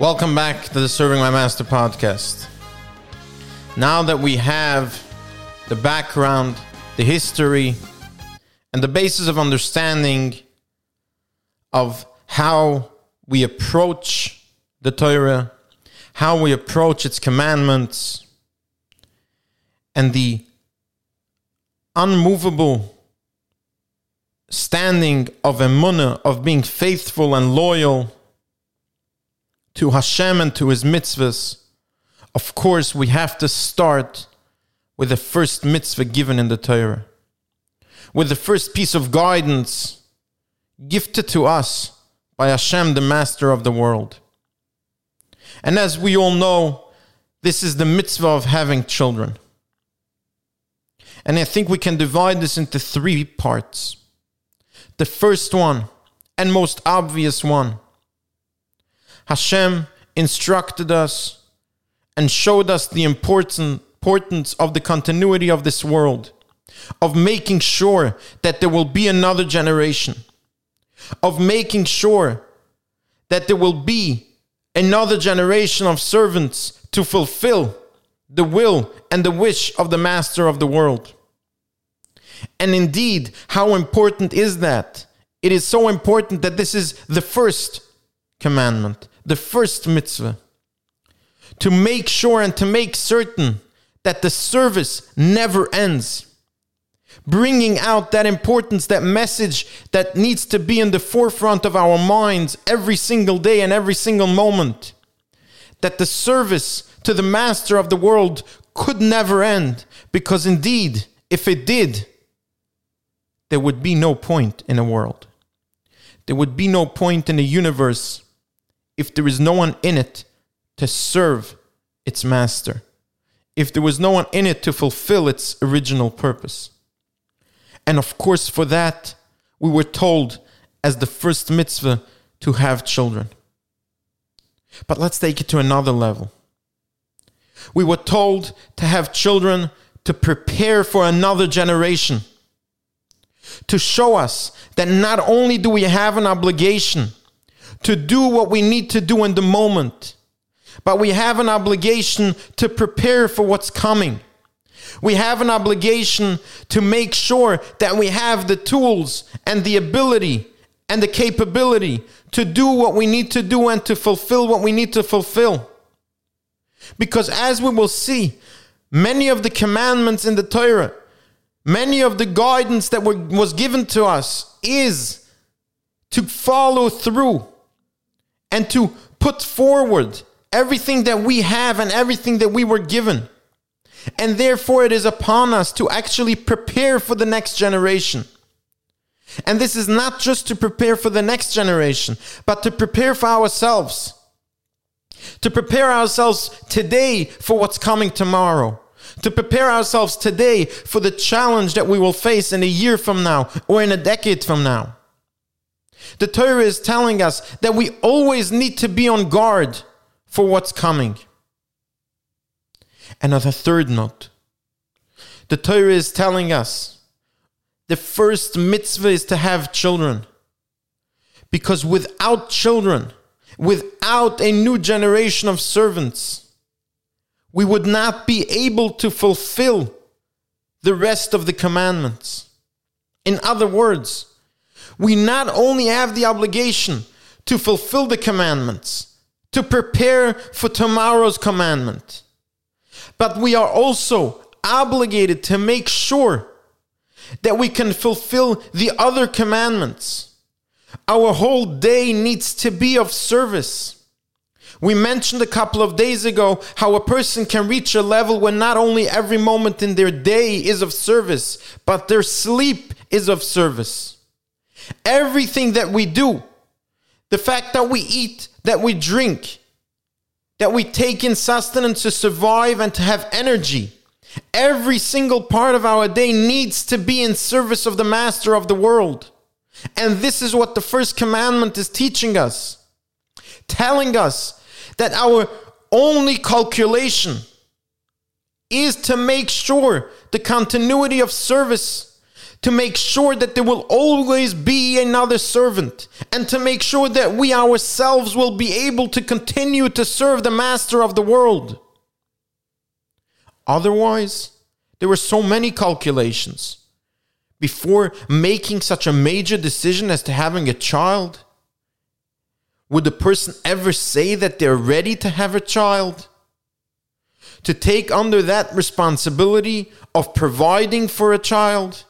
Welcome back to the Serving My Master podcast. Now that we have the background, the history, and the basis of understanding of how we approach the Torah, how we approach its commandments, and the unmovable standing of emunah, of being faithful and loyal to Hashem and to His mitzvahs, of course, we have to start with the first mitzvah given in the Torah, with the first piece of guidance gifted to us by Hashem, the Master of the world. And as we all know, this is the mitzvah of having children. And I think we can divide this into three parts. The first one, and most obvious one, Hashem instructed us and showed us the importance of the continuity of this world, of making sure that there will be another generation, of making sure that there will be another generation of servants to fulfill the will and the wish of the master of the world. And indeed, how important is that? It is so important that this is the first commandment, the first mitzvah. To make sure and to make certain that the service never ends. Bringing out that importance, that message that needs to be in the forefront of our minds every single day and every single moment. That the service to the master of the world could never end, because indeed, if it did, there would be no point in a world. There would be no point in a universe if there is no one in it to serve its master, if there was no one in it to fulfill its original purpose. And of course, for that, we were told as the first mitzvah to have children. But let's take it to another level. We were told to have children to prepare for another generation to show us that not only do we have an obligation to do what we need to do in the moment, but we have an obligation to prepare for what's coming. We have an obligation to make sure that we have the tools and the ability and the capability to do what we need to do and to fulfill what we need to fulfill. Because as we will see, many of the commandments in the Torah Many of the guidance that were, was given to us is to follow through and to put forward everything that we have and everything that we were given. And therefore, it is upon us to actually prepare for the next generation. And this is not just to prepare for the next generation, but to prepare for ourselves. To prepare ourselves today for what's coming tomorrow to prepare ourselves today for the challenge that we will face in a year from now or in a decade from now. The Torah is telling us that we always need to be on guard for what's coming. And on third note, the Torah is telling us the first mitzvah is to have children. Because without children, without a new generation of servants, we would not be able to fulfill the rest of the commandments. In other words, we not only have the obligation to fulfill the commandments, to prepare for tomorrow's commandment, but we are also obligated to make sure that we can fulfill the other commandments. Our whole day needs to be of service. We mentioned a couple of days ago how a person can reach a level where not only every moment in their day is of service, but their sleep is of service. Everything that we do, the fact that we eat, that we drink, that we take in sustenance to survive and to have energy, every single part of our day needs to be in service of the master of the world. And this is what the first commandment is teaching us, telling us that our only calculation is to make sure the continuity of service, to make sure that there will always be another servant, and to make sure that we ourselves will be able to continue to serve the master of the world. Otherwise, there were so many calculations. Before making such a major decision as to having a child, would the person ever say that they're ready to have a child? To take under that responsibility of providing for a child?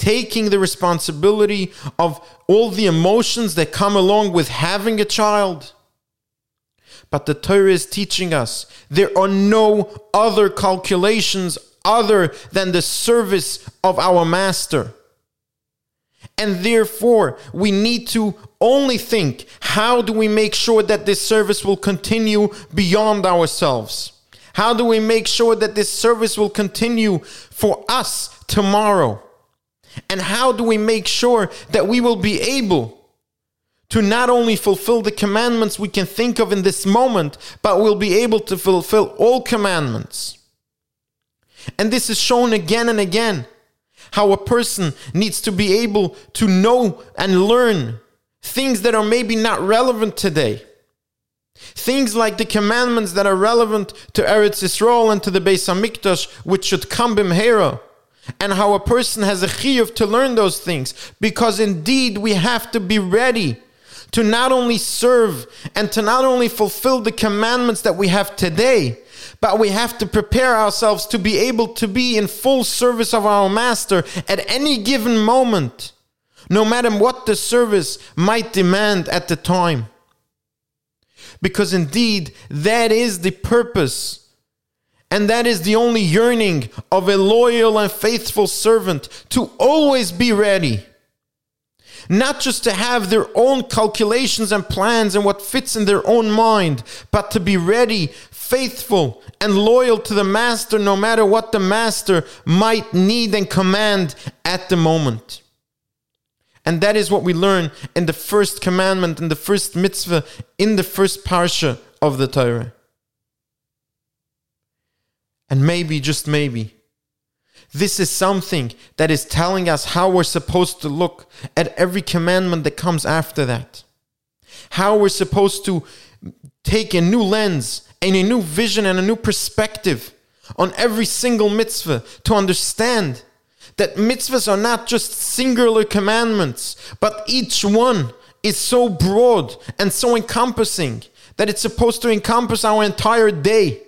Taking the responsibility of all the emotions that come along with having a child? But the Torah is teaching us there are no other calculations other than the service of our master. And therefore, we need to only think how do we make sure that this service will continue beyond ourselves? How do we make sure that this service will continue for us tomorrow? And how do we make sure that we will be able to not only fulfill the commandments we can think of in this moment, but we'll be able to fulfill all commandments? And this is shown again and again how a person needs to be able to know and learn things that are maybe not relevant today. Things like the commandments that are relevant to Eretz Yisrael and to the Beis Hamikdash, which should come b'mhera, and how a person has a chiyuv to learn those things, because indeed we have to be ready to not only serve and to not only fulfill the commandments that we have today, but we have to prepare ourselves to be able to be in full service of our Master at any given moment, no matter what the service might demand at the time. Because indeed, that is the purpose. And that is the only yearning of a loyal and faithful servant to always be ready. Not just to have their own calculations and plans and what fits in their own mind, but to be ready, faithful, and loyal to the master no matter what the master might need and command at the moment. And that is what we learn in the first commandment, in the first mitzvah, in the first parsha of the Torah. And maybe, just maybe, this is something that is telling us how we're supposed to look at every commandment that comes after that. How we're supposed to take a new lens and a new vision and a new perspective on every single mitzvah to understand that mitzvahs are not just singular commandments, but each one is so broad and so encompassing that it's supposed to encompass our entire day.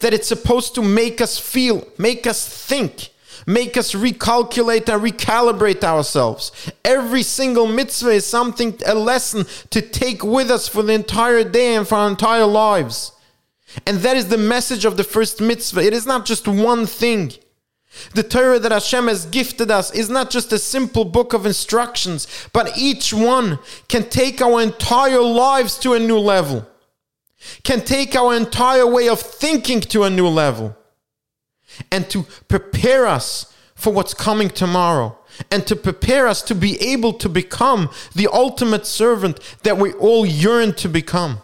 That it's supposed to make us feel, make us think, make us recalculate and recalibrate ourselves. Every single mitzvah is something, a lesson to take with us for the entire day and for our entire lives. And that is the message of the first mitzvah. It is not just one thing. The Torah that Hashem has gifted us is not just a simple book of instructions, but each one can take our entire lives to a new level, can take our entire way of thinking to a new level and to prepare us for what's coming tomorrow and to prepare us to be able to become the ultimate servant that we all yearn to become.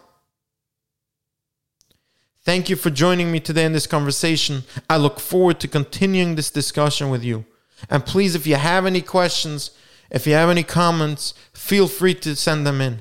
Thank you for joining me today in this conversation. I look forward to continuing this discussion with you. And please, if you have any questions, if you have any comments, feel free to send them in.